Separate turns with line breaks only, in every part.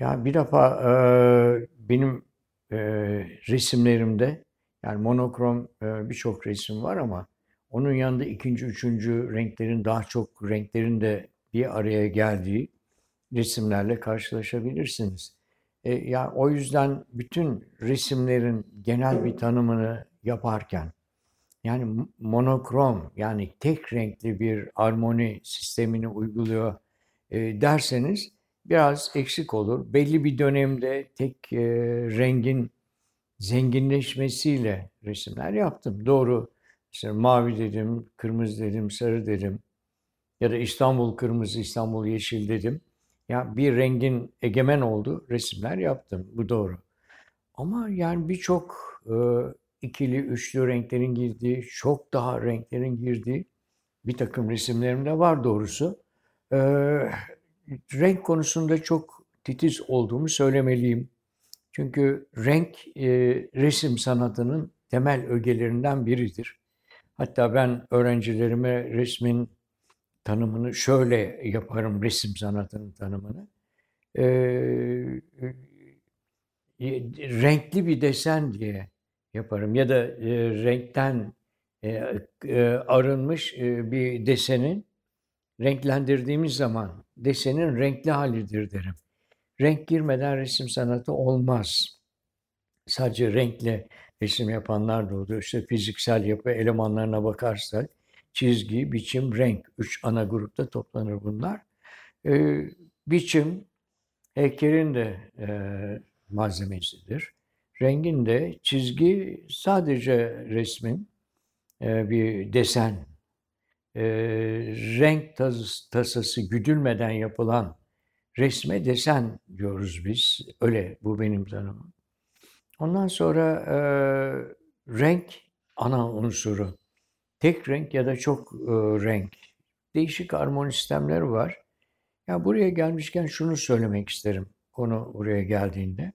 Ya bir defa eee, benim eee, resimlerimde yani monokrom eee, birçok resim var ama onun yanında ikinci, üçüncü renklerin daha çok renklerin de bir araya geldiği resimlerle karşılaşabilirsiniz. E, ya o yüzden bütün resimlerin genel bir tanımını yaparken yani monokrom yani tek renkli bir armoni sistemini uyguluyor e, derseniz biraz eksik olur. Belli bir dönemde tek e, rengin zenginleşmesiyle resimler yaptım. Doğru. İşte mavi dedim, kırmızı dedim, sarı dedim. Ya da İstanbul kırmızı, İstanbul yeşil dedim. Ya bir rengin egemen olduğu resimler yaptım. Bu doğru. Ama yani birçok e, ikili, üçlü renklerin girdiği, çok daha renklerin girdiği bir takım resimlerim de var doğrusu. E, renk konusunda çok titiz olduğumu söylemeliyim. Çünkü renk e, resim sanatının temel ögelerinden biridir. Hatta ben öğrencilerime resmin tanımını şöyle yaparım, resim sanatının tanımını. Ee, e, renkli bir desen diye yaparım ya da e, renkten e, e, arınmış e, bir desenin renklendirdiğimiz zaman desenin renkli halidir derim. Renk girmeden resim sanatı olmaz. Sadece renkle resim yapanlar da oluyor. İşte fiziksel yapı elemanlarına bakarsak çizgi, biçim, renk. Üç ana grupta toplanır bunlar. Ee, biçim heykelin de e, malzemesidir. Rengin de çizgi sadece resmin e, bir desen. E, renk tas- tasası güdülmeden yapılan resme desen diyoruz biz. Öyle bu benim tanımım. Ondan sonra e, renk ana unsuru. Tek renk ya da çok e, renk. Değişik armoni sistemleri var. Ya buraya gelmişken şunu söylemek isterim konu buraya geldiğinde.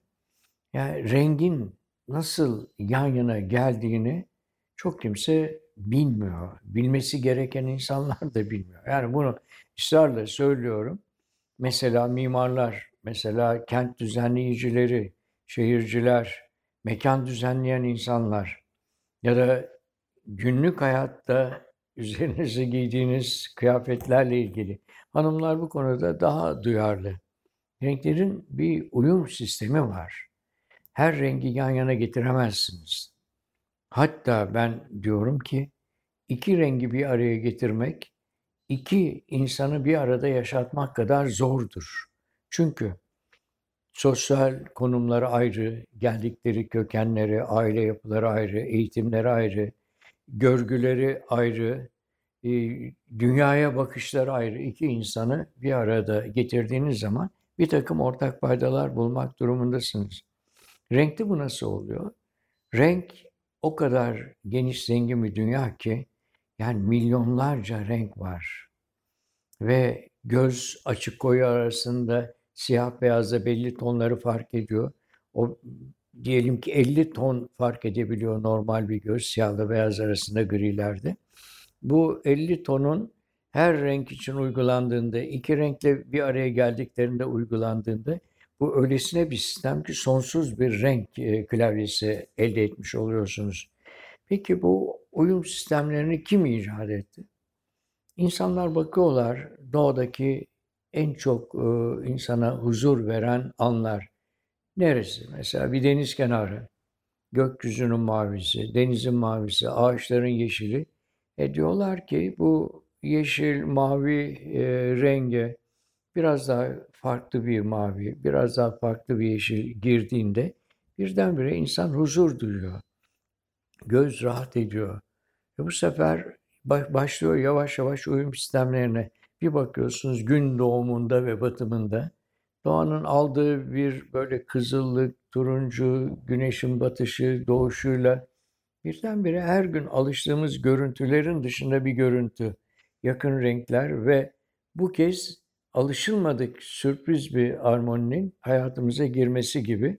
Yani rengin nasıl yan yana geldiğini çok kimse bilmiyor. Bilmesi gereken insanlar da bilmiyor. Yani bunu ısrarla söylüyorum. Mesela mimarlar, mesela kent düzenleyicileri, şehirciler, mekan düzenleyen insanlar ya da günlük hayatta üzerinize giydiğiniz kıyafetlerle ilgili hanımlar bu konuda daha duyarlı. Renklerin bir uyum sistemi var. Her rengi yan yana getiremezsiniz. Hatta ben diyorum ki iki rengi bir araya getirmek iki insanı bir arada yaşatmak kadar zordur. Çünkü sosyal konumları ayrı, geldikleri kökenleri, aile yapıları ayrı, eğitimleri ayrı, görgüleri ayrı, e, dünyaya bakışları ayrı. İki insanı bir arada getirdiğiniz zaman bir takım ortak paydalar bulmak durumundasınız. Renkte bu nasıl oluyor? Renk o kadar geniş zengin bir dünya ki yani milyonlarca renk var. Ve göz açık koyu arasında siyah beyazda belli tonları fark ediyor. O diyelim ki 50 ton fark edebiliyor normal bir göz siyahla beyaz arasında grilerde. Bu 50 tonun her renk için uygulandığında, iki renkle bir araya geldiklerinde uygulandığında bu öylesine bir sistem ki sonsuz bir renk e, klavyesi elde etmiş oluyorsunuz. Peki bu uyum sistemlerini kim icat etti? İnsanlar bakıyorlar doğadaki en çok e, insana huzur veren anlar. Neresi? Mesela bir deniz kenarı, gökyüzünün mavisi, denizin mavisi, ağaçların yeşili. E diyorlar ki bu yeşil, mavi e, renge biraz daha farklı bir mavi, biraz daha farklı bir yeşil girdiğinde birdenbire insan huzur duyuyor. Göz rahat ediyor. Ve bu sefer ba- başlıyor yavaş yavaş uyum sistemlerine. Bir bakıyorsunuz gün doğumunda ve batımında doğanın aldığı bir böyle kızıllık, turuncu, güneşin batışı, doğuşuyla birdenbire her gün alıştığımız görüntülerin dışında bir görüntü, yakın renkler ve bu kez alışılmadık sürpriz bir armoninin hayatımıza girmesi gibi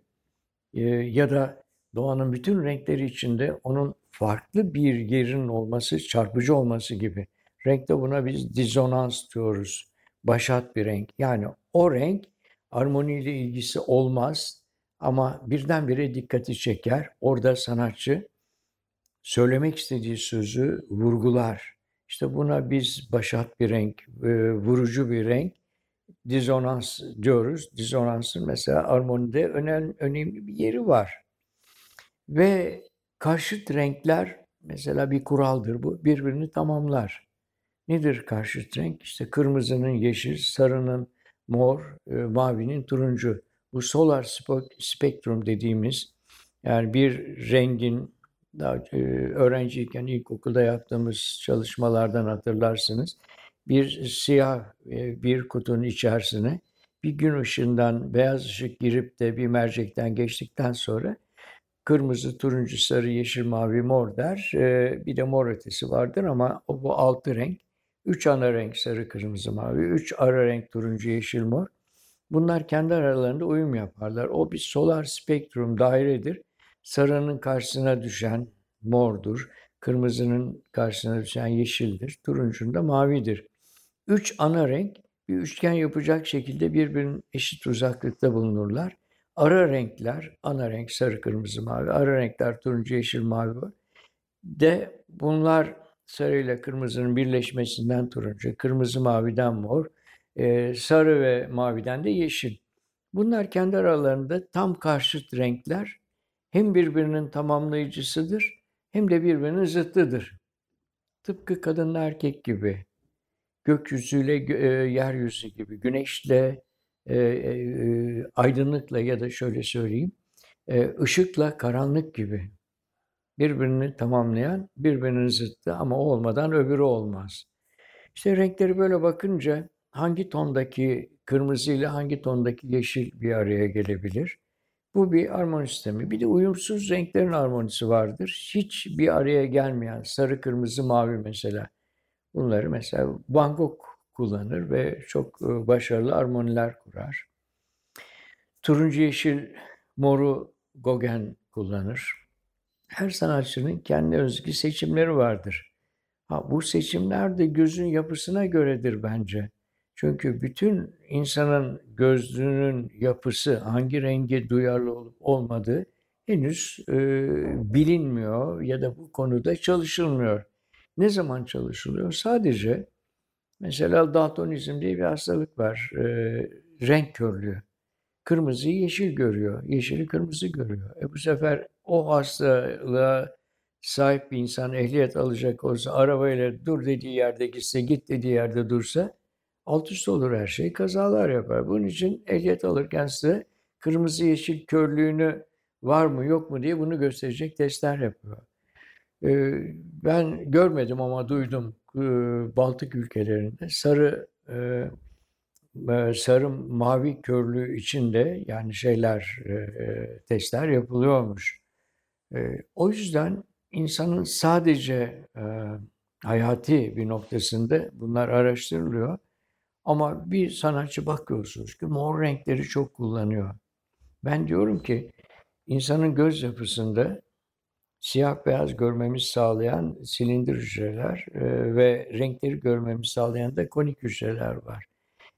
e, ya da doğanın bütün renkleri içinde onun farklı bir yerinin olması, çarpıcı olması gibi. Renkte buna biz dizonans diyoruz. Başat bir renk. Yani o renk armoniyle ilgisi olmaz ama birdenbire dikkati çeker. Orada sanatçı söylemek istediği sözü vurgular. İşte buna biz başat bir renk, vurucu bir renk, dizonans diyoruz. Dizonansın mesela armonide önemli, önemli bir yeri var. Ve karşıt renkler mesela bir kuraldır bu. Birbirini tamamlar. Nedir karşıt renk? İşte kırmızının yeşil, sarının mor, e, mavinin turuncu. Bu solar spektrum dediğimiz yani bir rengin daha e, öğrenciyken ilkokulda yaptığımız çalışmalardan hatırlarsınız. Bir siyah e, bir kutunun içerisine bir gün ışığından beyaz ışık girip de bir mercekten geçtikten sonra kırmızı, turuncu, sarı, yeşil, mavi, mor der. E, bir de mor ötesi vardır ama o bu altı renk. Üç ana renk sarı, kırmızı, mavi. Üç ara renk turuncu, yeşil, mor. Bunlar kendi aralarında uyum yaparlar. O bir solar spektrum dairedir. Sarının karşısına düşen mordur. Kırmızının karşısına düşen yeşildir. Turuncunun da mavidir. Üç ana renk bir üçgen yapacak şekilde birbirinin eşit uzaklıkta bulunurlar. Ara renkler, ana renk sarı, kırmızı, mavi. Ara renkler turuncu, yeşil, mavi var. De bunlar sarı ile kırmızının birleşmesinden turuncu, kırmızı maviden mor, e, sarı ve maviden de yeşil. Bunlar kendi aralarında tam karşıt renkler hem birbirinin tamamlayıcısıdır hem de birbirinin zıttıdır. Tıpkı kadınla erkek gibi, gökyüzüyle e, yeryüzü gibi, güneşle e, e, aydınlıkla ya da şöyle söyleyeyim, e, ışıkla karanlık gibi birbirini tamamlayan birbirinin zıttı ama o olmadan öbürü olmaz. İşte renkleri böyle bakınca hangi tondaki kırmızı ile hangi tondaki yeşil bir araya gelebilir? Bu bir armoni sistemi. Bir de uyumsuz renklerin armonisi vardır. Hiç bir araya gelmeyen sarı, kırmızı, mavi mesela. Bunları mesela Van Gogh kullanır ve çok e, başarılı armoniler kurar. Turuncu, yeşil, moru Gauguin kullanır. Her sanatçının kendi özgü seçimleri vardır. Ha, bu seçimler de gözün yapısına göredir bence. Çünkü bütün insanın gözlüğünün yapısı, hangi rengi duyarlı olup olmadığı henüz e, bilinmiyor ya da bu konuda çalışılmıyor. Ne zaman çalışılıyor? Sadece mesela daltonizm diye bir hastalık var. E, renk körlüğü. Kırmızıyı yeşil görüyor, yeşili kırmızı görüyor. E bu sefer o hastalığa sahip bir insan ehliyet alacak olsa arabayla dur dediği yerde gitse, git dediği yerde dursa alt üst olur her şey, kazalar yapar. Bunun için ehliyet alırken size kırmızı yeşil körlüğünü var mı yok mu diye bunu gösterecek testler yapıyor. Ben görmedim ama duydum Baltık ülkelerinde sarı sarı mavi körlüğü içinde yani şeyler testler yapılıyormuş. O yüzden insanın sadece hayati bir noktasında bunlar araştırılıyor. Ama bir sanatçı bakıyorsunuz ki mor renkleri çok kullanıyor. Ben diyorum ki insanın göz yapısında siyah beyaz görmemizi sağlayan silindir hücreler e, ve renkleri görmemizi sağlayan da konik hücreler var.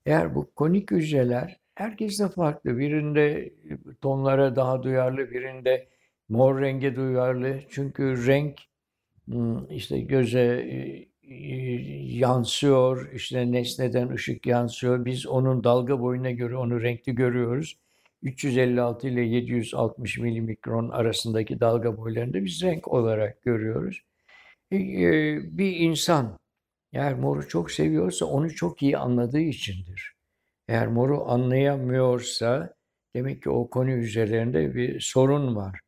Eğer bu konik hücreler herkes de farklı. Birinde tonlara daha duyarlı, birinde mor renge duyarlı. Çünkü renk hmm, işte göze e, yansıyor, işte nesneden ışık yansıyor. Biz onun dalga boyuna göre onu renkli görüyoruz. 356 ile 760 milimikron arasındaki dalga boylarında biz renk olarak görüyoruz. E, e, bir insan eğer moru çok seviyorsa onu çok iyi anladığı içindir. Eğer moru anlayamıyorsa demek ki o konu üzerinde bir sorun var.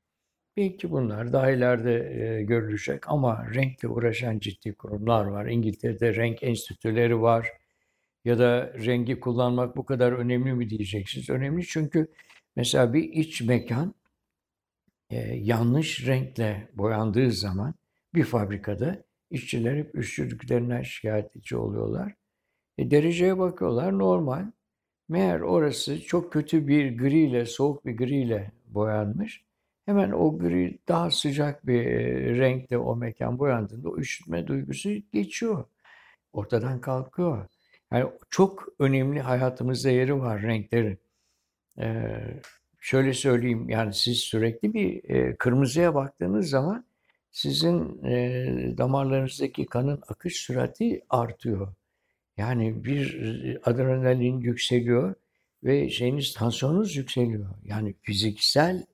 Belki bunlar daha ileride e, görülecek ama renkle uğraşan ciddi kurumlar var. İngiltere'de renk enstitüleri var. Ya da rengi kullanmak bu kadar önemli mi diyeceksiniz. Önemli çünkü mesela bir iç mekan e, yanlış renkle boyandığı zaman bir fabrikada işçiler hep üşüdüklerinden şikayetçi oluyorlar. E, dereceye bakıyorlar normal. Meğer orası çok kötü bir griyle, soğuk bir griyle boyanmış. Hemen o gri daha sıcak bir renkte o mekan boyandığında o üşütme duygusu geçiyor. Ortadan kalkıyor. Yani çok önemli hayatımızda yeri var renklerin. Eee, şöyle söyleyeyim, yani siz sürekli bir, eee, kırmızıya baktığınız zaman sizin, eee, damarlarınızdaki kanın akış sürati artıyor. Yani bir, adrenalin yükseliyor ve şeyiniz, tansiyonunuz yükseliyor. Yani fiziksel,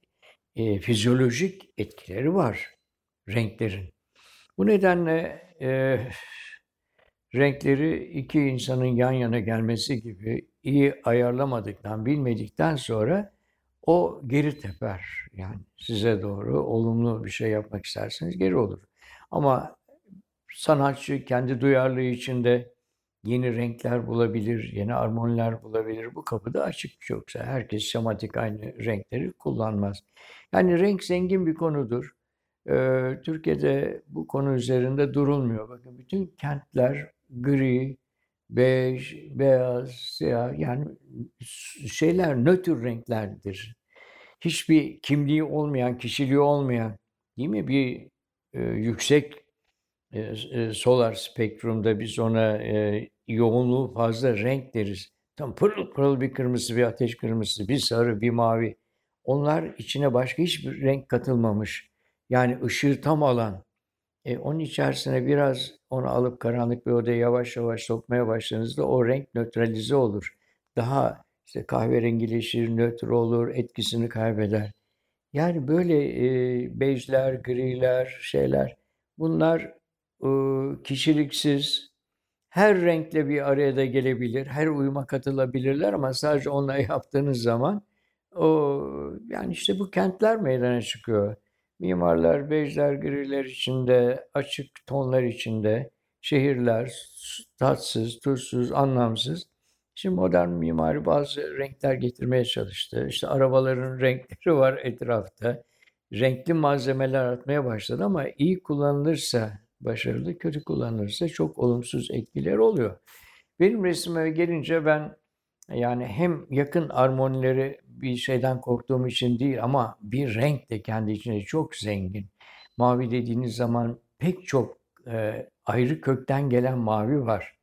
eee, fizyolojik etkileri var renklerin. Bu nedenle, eee, renkleri iki insanın yan yana gelmesi gibi iyi ayarlamadıktan, bilmedikten sonra o geri teper. Yani size doğru olumlu bir şey yapmak isterseniz geri olur. Ama sanatçı kendi duyarlılığı içinde yeni renkler bulabilir, yeni armoniler bulabilir. Bu kapı da açık yoksa herkes şematik aynı renkleri kullanmaz. Yani renk zengin bir konudur. Eee, Türkiye'de bu konu üzerinde durulmuyor. Bakın bütün kentler gri, bej, beyaz, siyah yani şeyler nötr renklerdir. Hiçbir kimliği olmayan, kişiliği olmayan, değil mi? Bir e, yüksek e, e, solar spektrumda biz ona e, yoğunluğu fazla renk deriz. Tam pırıl pırıl bir kırmızı, bir ateş kırmızısı, bir sarı, bir mavi. Onlar içine başka hiçbir renk katılmamış. Yani ışığı tam alan. E, onun içerisine biraz onu alıp karanlık bir odaya yavaş yavaş sokmaya başladığınızda o renk nötralize olur. Daha işte kahverengileşir, nötr olur, etkisini kaybeder. Yani böyle e, bejler, griler, şeyler bunlar e, kişiliksiz, her renkle bir araya da gelebilir, her uyuma katılabilirler ama sadece onları yaptığınız zaman o yani işte bu kentler meydana çıkıyor. Mimarlar bejler, griler içinde, açık tonlar içinde, şehirler tatsız, tuzsuz, anlamsız. Şimdi modern mimari bazı renkler getirmeye çalıştı. İşte arabaların renkleri var etrafta. Renkli malzemeler atmaya başladı ama iyi kullanılırsa başarılı, kötü kullanılırsa çok olumsuz etkiler oluyor. Benim resmime gelince ben yani hem yakın armonileri bir şeyden korktuğum için değil ama bir renk de kendi içinde çok zengin. Mavi dediğiniz zaman pek çok e, ayrı kökten gelen mavi var.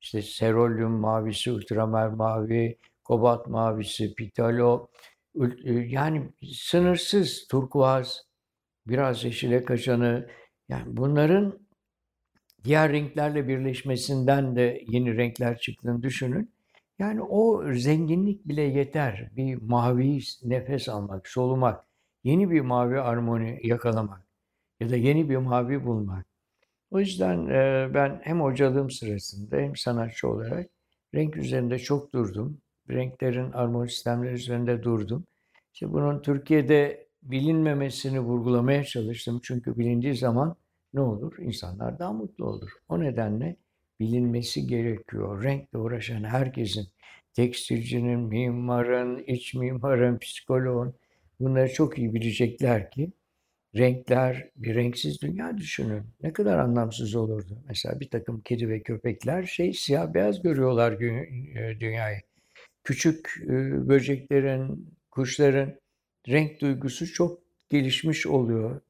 İşte serolyum mavisi, ultramer mavi, kobalt mavisi, pitalo, e, yani sınırsız turkuaz, biraz yeşile kaçanı, yani bunların diğer renklerle birleşmesinden de yeni renkler çıktığını düşünün. Yani o zenginlik bile yeter. Bir mavi nefes almak, solumak, yeni bir mavi armoni yakalamak ya da yeni bir mavi bulmak. O yüzden e, ben hem hocalığım sırasında hem sanatçı olarak renk üzerinde çok durdum. Renklerin armoni sistemleri üzerinde durdum. İşte bunun Türkiye'de bilinmemesini vurgulamaya çalıştım. Çünkü bilindiği zaman ne olur? İnsanlar daha mutlu olur. O nedenle bilinmesi gerekiyor. Renkle uğraşan herkesin, tekstilcinin, mimarın, iç mimarın, psikoloğun bunları çok iyi bilecekler ki renkler, bir renksiz dünya düşünün. Ne kadar anlamsız olurdu. Mesela bir takım kedi ve köpekler şey siyah beyaz görüyorlar e, dünyayı. Küçük e, böceklerin, kuşların renk duygusu çok gelişmiş oluyor.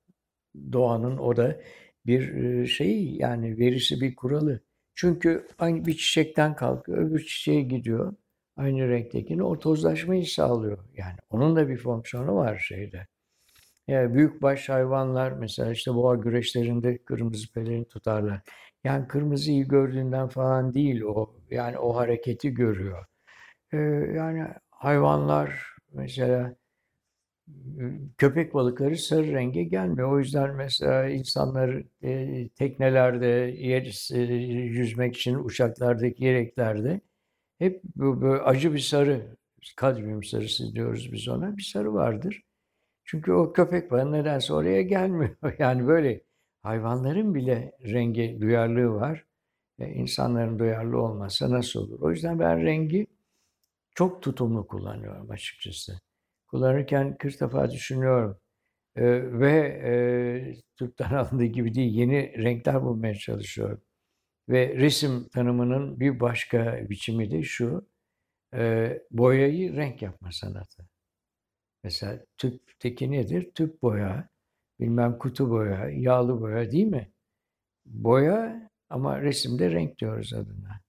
Doğanın o da bir e, şeyi yani verisi bir kuralı. Çünkü aynı bir çiçekten kalkıyor, öbür çiçeğe gidiyor. Aynı renktekini o tozlaşmayı sağlıyor. Yani onun da bir fonksiyonu var şeyde. Yani büyükbaş hayvanlar mesela işte boğa güreşlerinde kırmızı pelerin tutarlar. Yani kırmızıyı gördüğünden falan değil o. Yani o hareketi görüyor. Ee, yani hayvanlar mesela köpek balıkları sarı renge gelmiyor. O yüzden mesela insanlar e, teknelerde, yer, e, yüzmek için uçaklardaki yereklerde hep bu, bu acı bir sarı, kadmiyum sarısı diyoruz biz ona, bir sarı vardır. Çünkü o köpek balığı nedense oraya gelmiyor. Yani böyle hayvanların bile rengi duyarlılığı var. E, insanların duyarlı olmasa nasıl olur? O yüzden ben rengi çok tutumlu kullanıyorum açıkçası kullanırken 40 defa düşünüyorum. Ee, ve e, Türk'ten alındığı gibi değil, yeni renkler bulmaya çalışıyorum. Ve resim tanımının bir başka biçimi de şu, e, boyayı renk yapma sanatı. Mesela tüpteki nedir? Tüp boya, bilmem kutu boya, yağlı boya değil mi? Boya ama resimde renk diyoruz adına.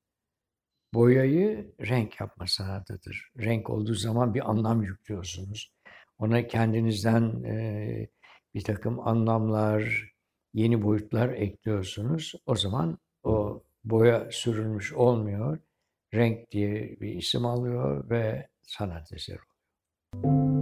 Boyayı renk yapma sanatıdır. Renk olduğu zaman bir anlam yüklüyorsunuz. Ona kendinizden e, bir takım anlamlar, yeni boyutlar ekliyorsunuz. O zaman o boya sürülmüş olmuyor. Renk diye bir isim alıyor ve sanat eseri oluyor.